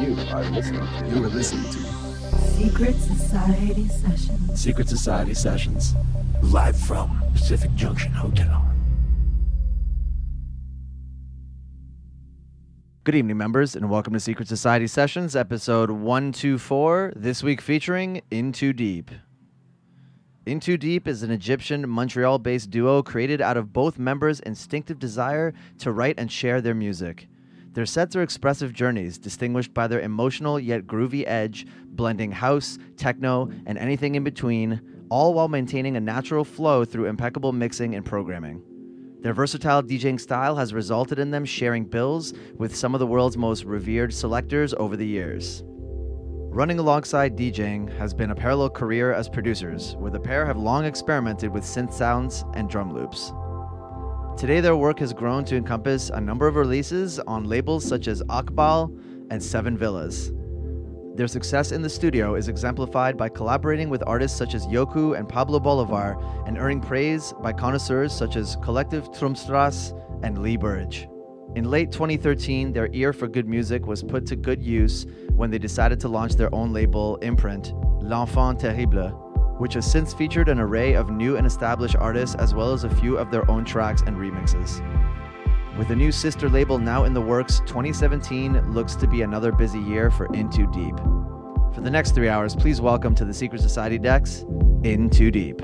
You are listening to. You are listening to Secret Society Sessions. Secret Society Sessions, live from Pacific Junction Hotel. Good evening, members, and welcome to Secret Society Sessions, episode 124, this week featuring Into Deep. Into Deep is an Egyptian Montreal based duo created out of both members' instinctive desire to write and share their music. Their sets are expressive journeys, distinguished by their emotional yet groovy edge, blending house, techno, and anything in between, all while maintaining a natural flow through impeccable mixing and programming. Their versatile DJing style has resulted in them sharing bills with some of the world's most revered selectors over the years. Running alongside DJing has been a parallel career as producers, where the pair have long experimented with synth sounds and drum loops. Today, their work has grown to encompass a number of releases on labels such as Akbal and Seven Villas. Their success in the studio is exemplified by collaborating with artists such as Yokoo and Pablo Bolivar and earning praise by connoisseurs such as Kollektiv Turmstrasse and Lee Burridge. In late 2013, their ear for good music was put to good use when they decided to launch their own label imprint, L'Enfant Terrible, which has since featured an array of new and established artists as well as a few of their own tracks and remixes. With a new sister label now in the works, 2017 looks to be another busy year for Into Deep. For the next three hours, please welcome to the Secret Society decks, Into Deep.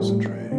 concentrate.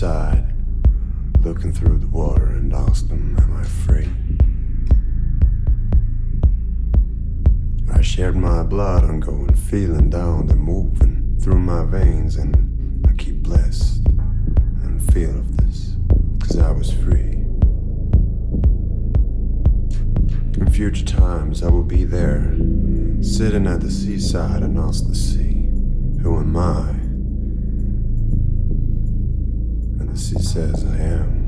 The seaside, looking through the water and asked them, Am I free? I shared my blood and going feeling down and moving through my veins, and I keep blessed and feel of this, cause I was free. In future times, I will be there, sitting at the seaside and ask the sea, Who am I? Says, I am.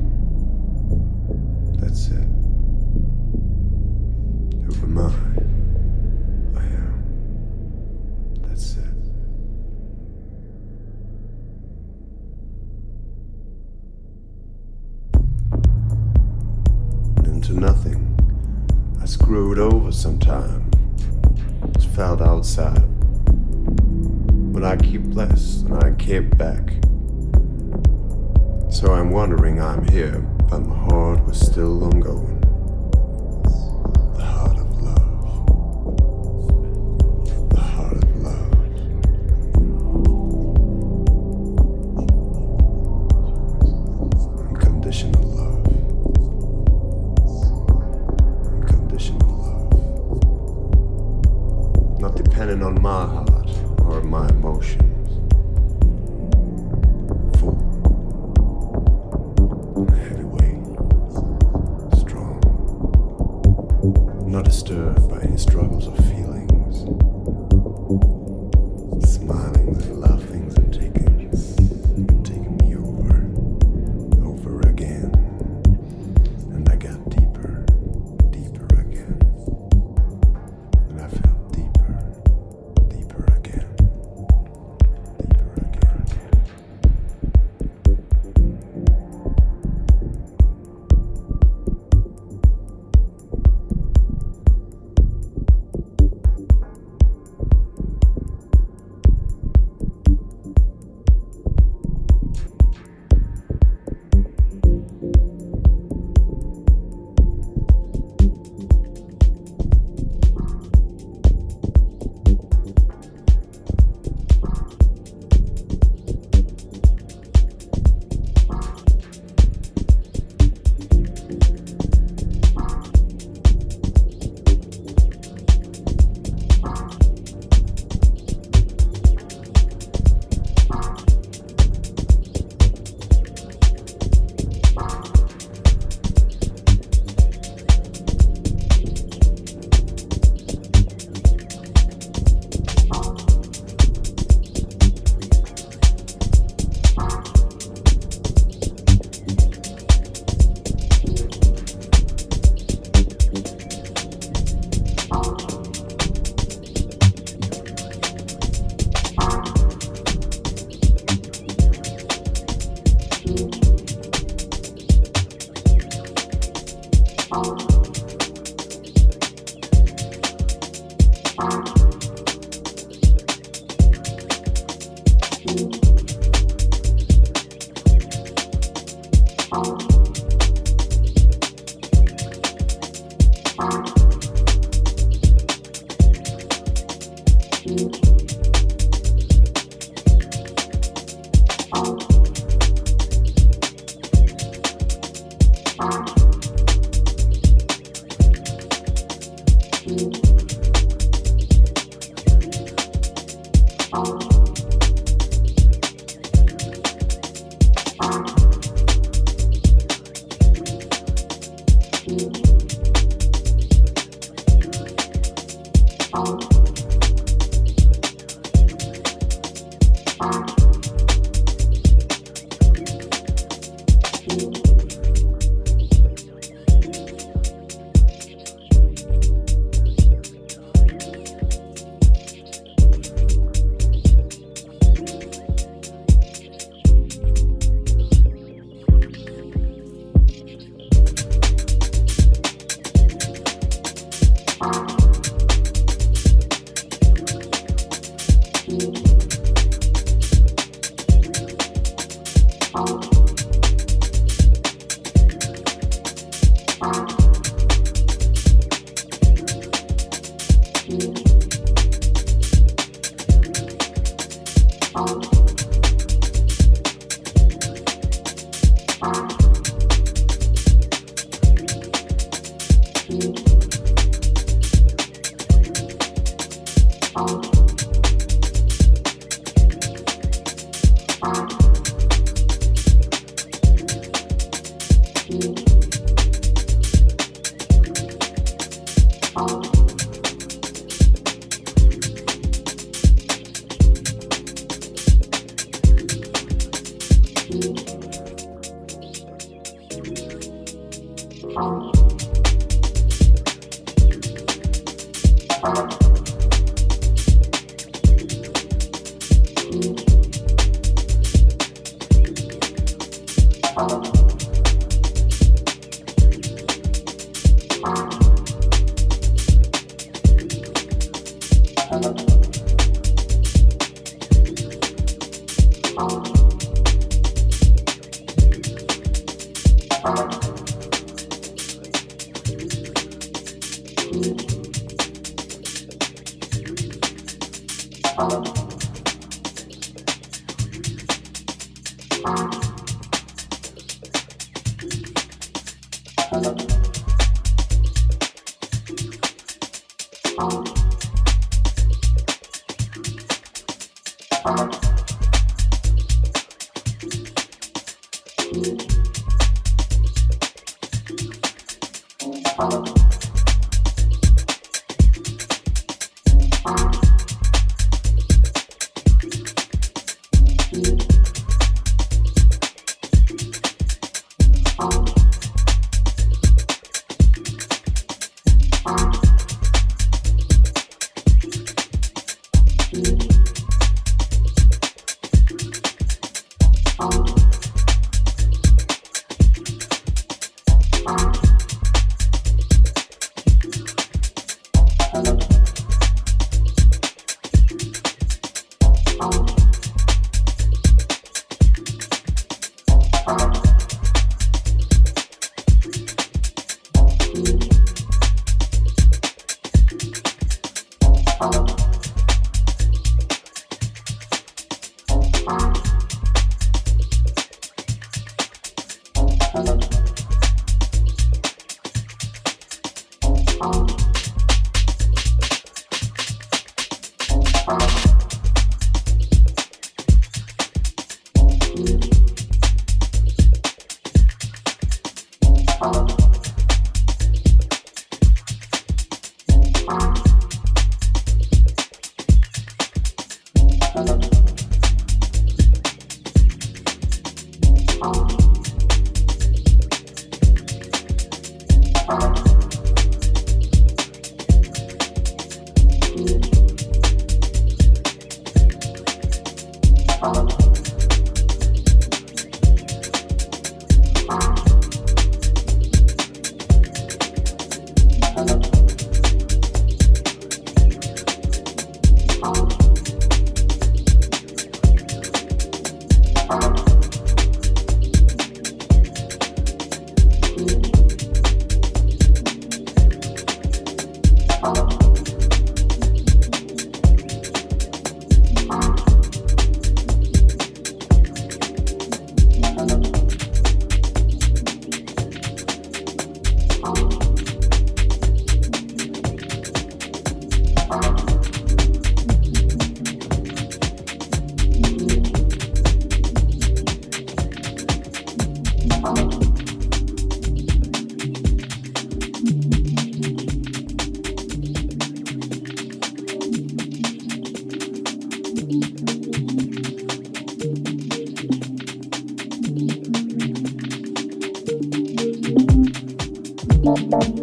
Thank.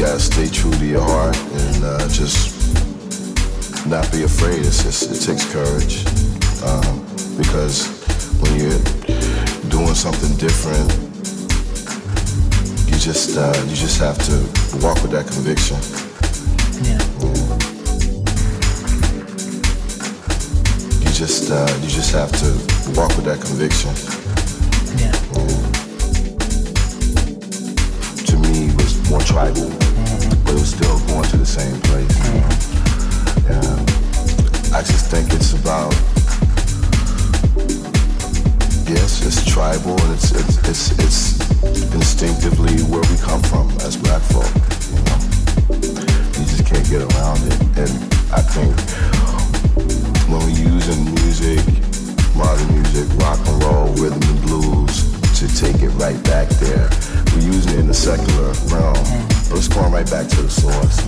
You, gotta stay true to your heart and uh, just not be afraid. It's just, it takes courage um, because when you're doing something different, you just uh, you just have to walk with that conviction. Yeah. You just uh, you just have to walk with that conviction. Yeah. To me, it was more tribal, it was still going to the same place. Yeah. I just think it's about yes, it's tribal and it's it's it's, instinctively where we come from as black folk. You know, you just can't get around it, and I think when we're using music, modern music, rock and roll, rhythm and blues, to take it right back there. We're using it in the secular realm, it's going right back to the source.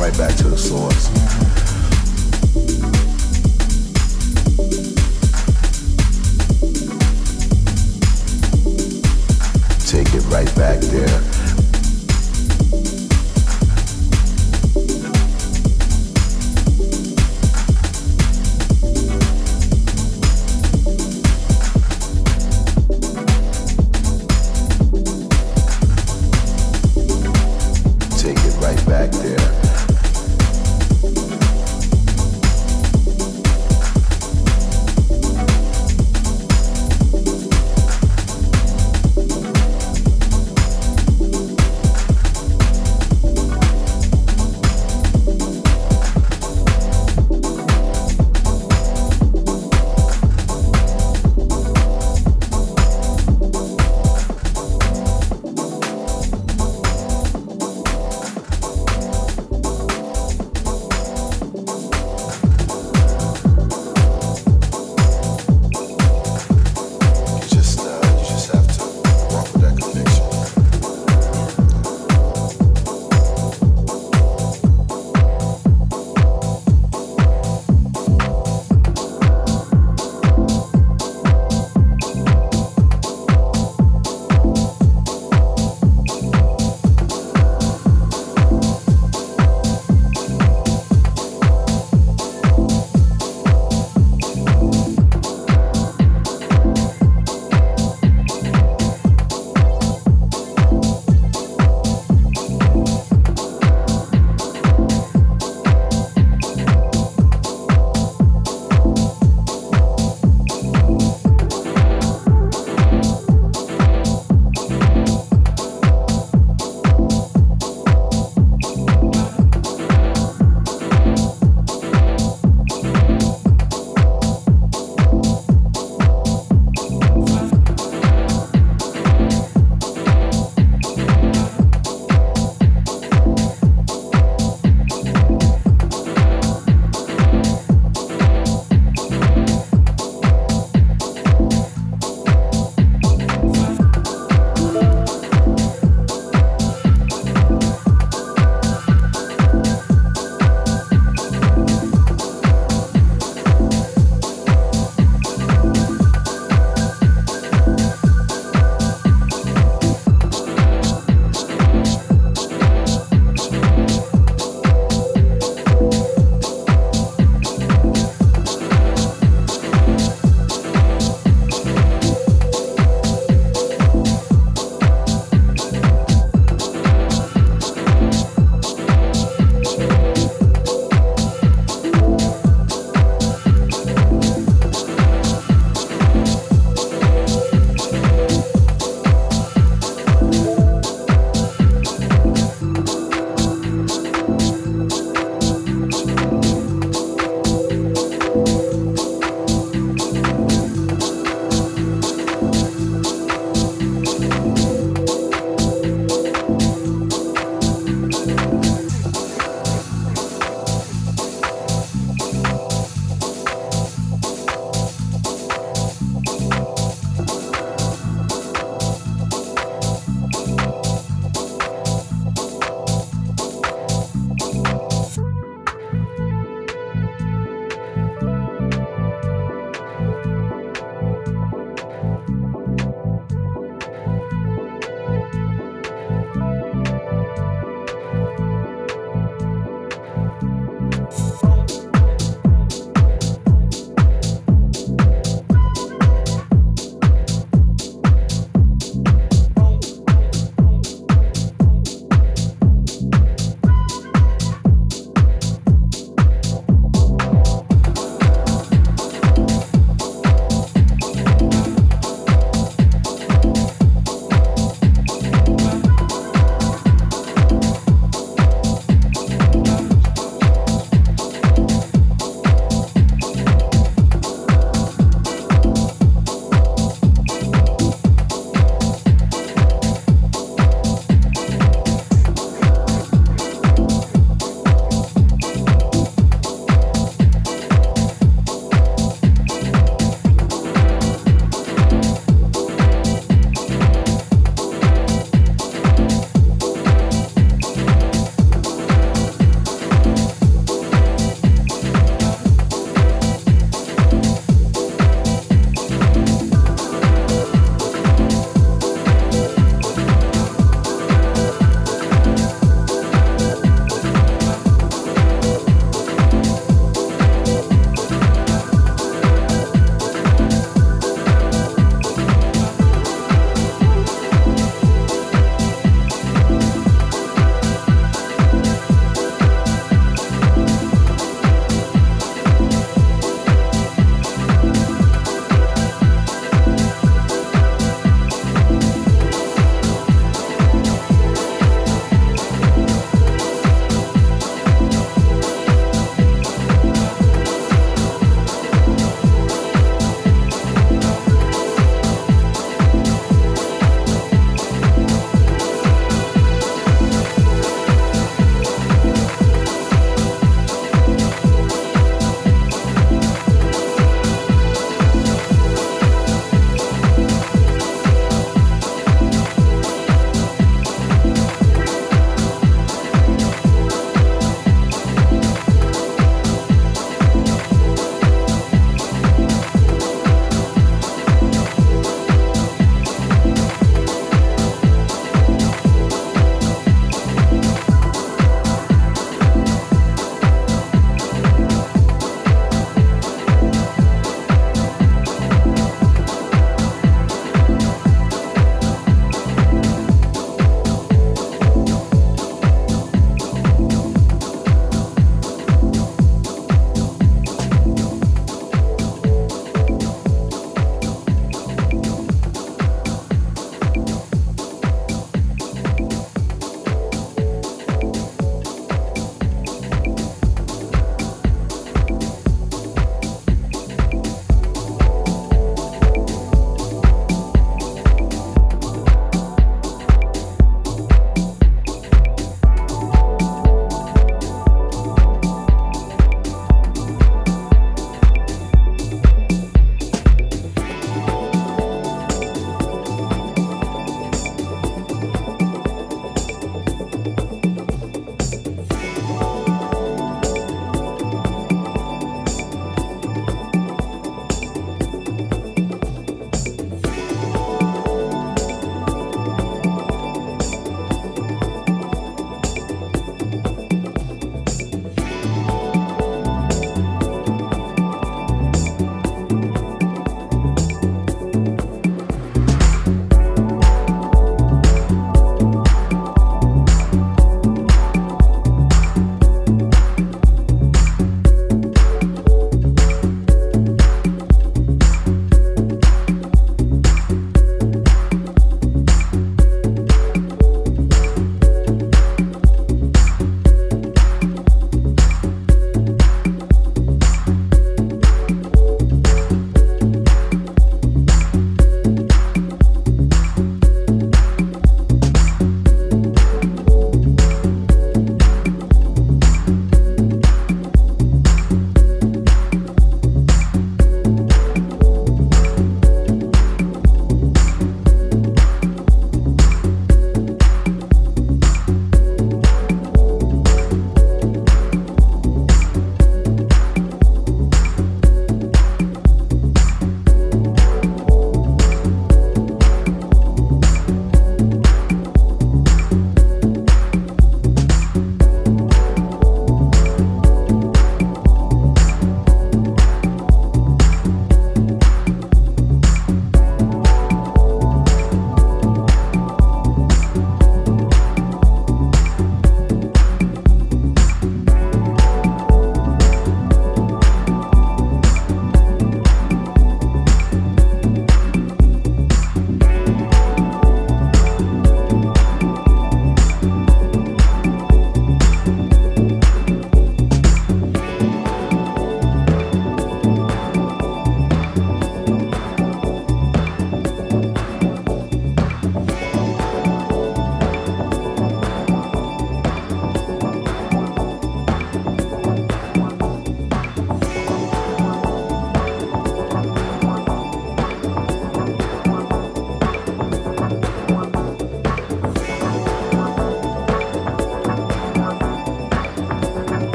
Right back to the source.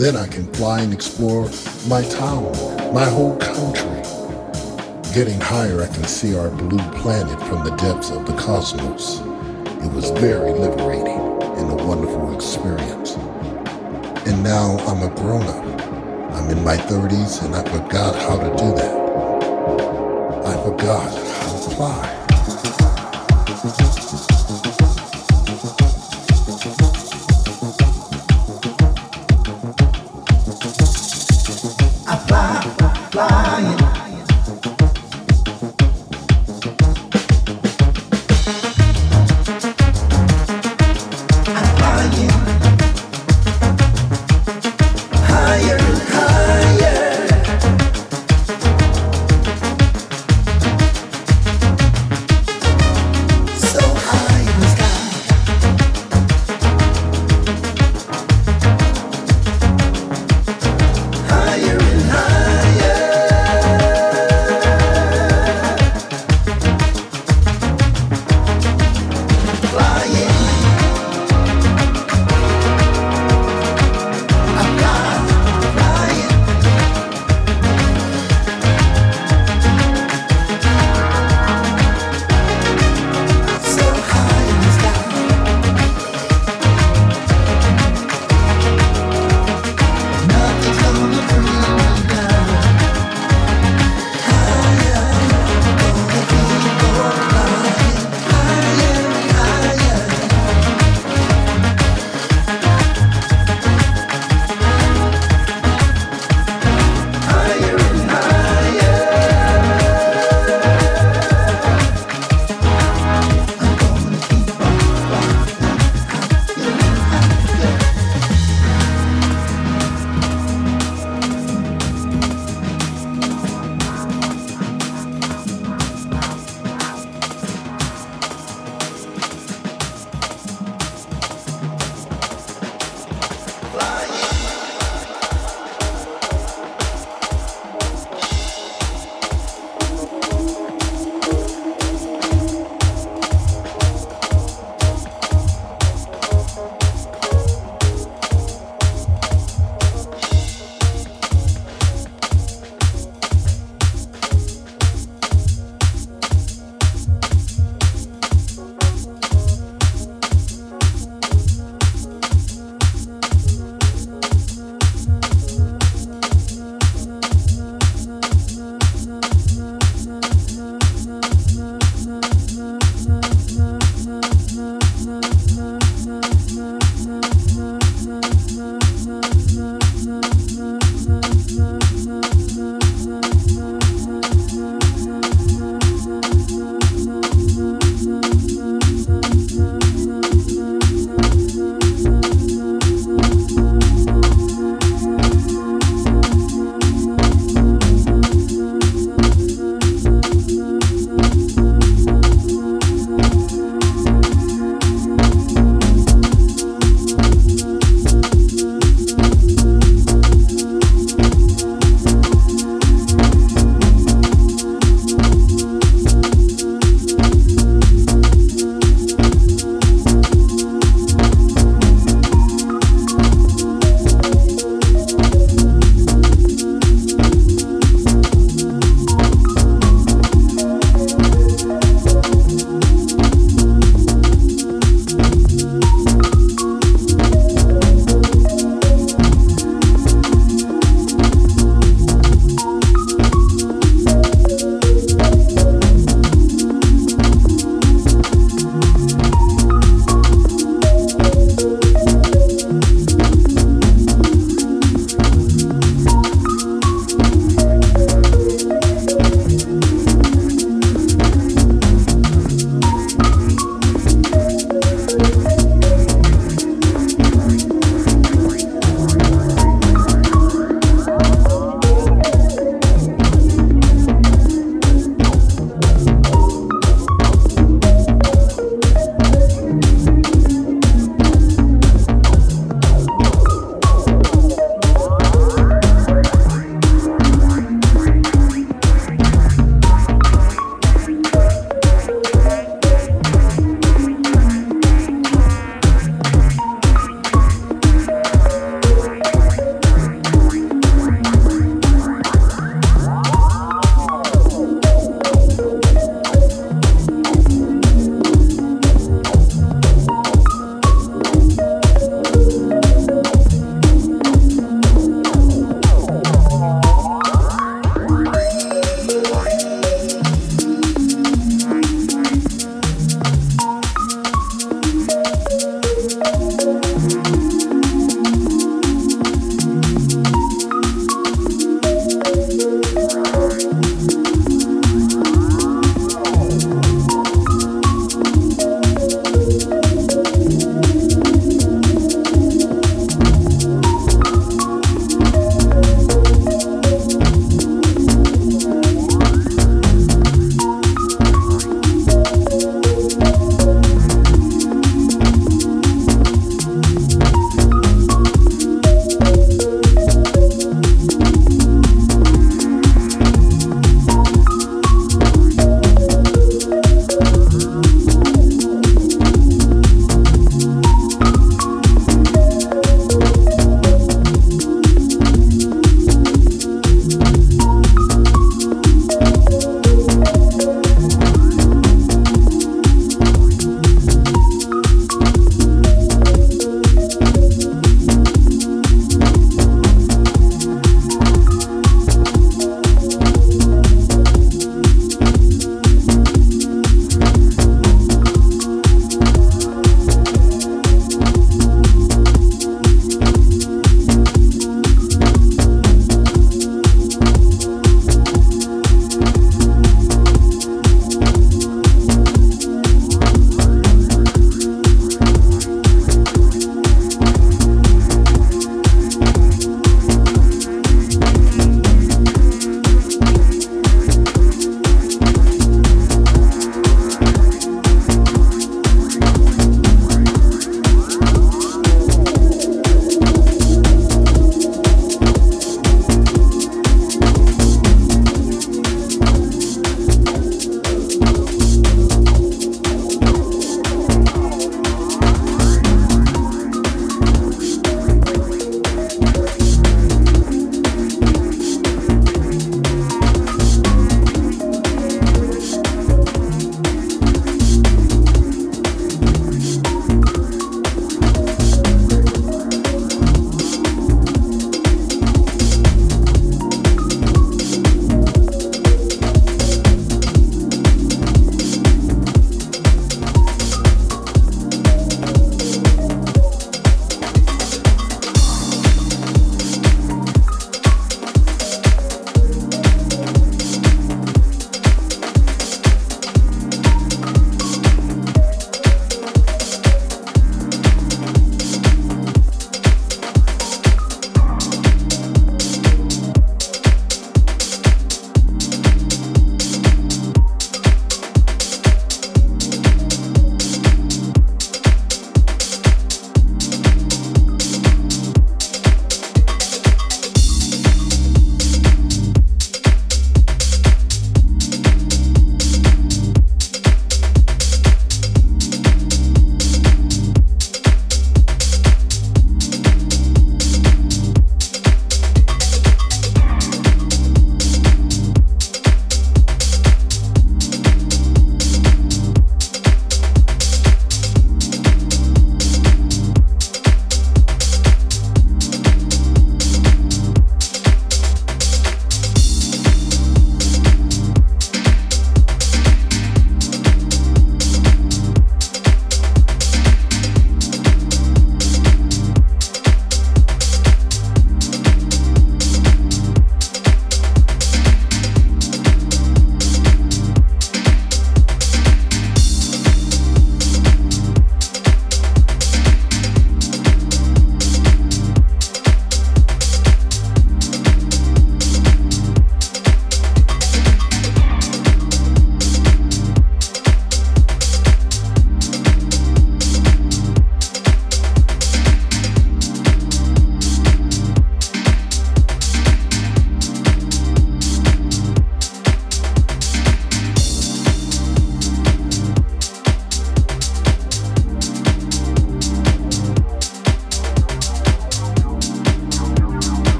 Then I can fly and explore my town, my whole country. Getting higher, I can see our blue planet from the depths of the cosmos. It was very liberating and a wonderful experience. And now I'm a grown up. I'm in my 30s and I forgot how to do that. I forgot how to fly.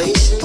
situation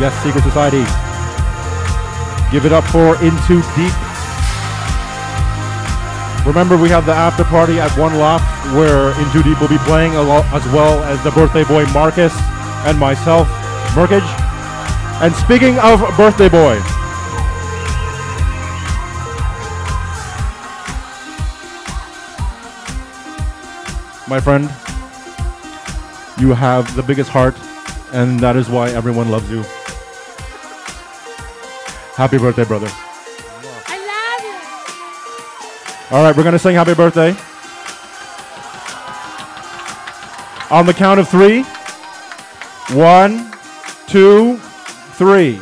Yes, Secret Society. Give it up for Into Deep. Remember, we have the after party at One Loft where Into Deep will be playing as well as the birthday boy Marcus and myself, Merkage. And speaking of birthday boy, my friend, you have the biggest heart, and that is why everyone loves you. Happy birthday, brother. I love you. All right, we're going to sing happy birthday. On the count of three. One, two, three.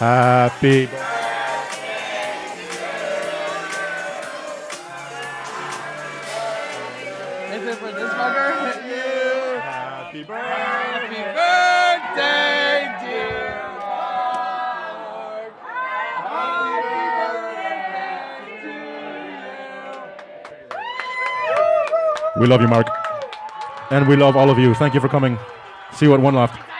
Happy birthday. We love you, Mark. And we love all of you. Thank you for coming. See you at One Loft.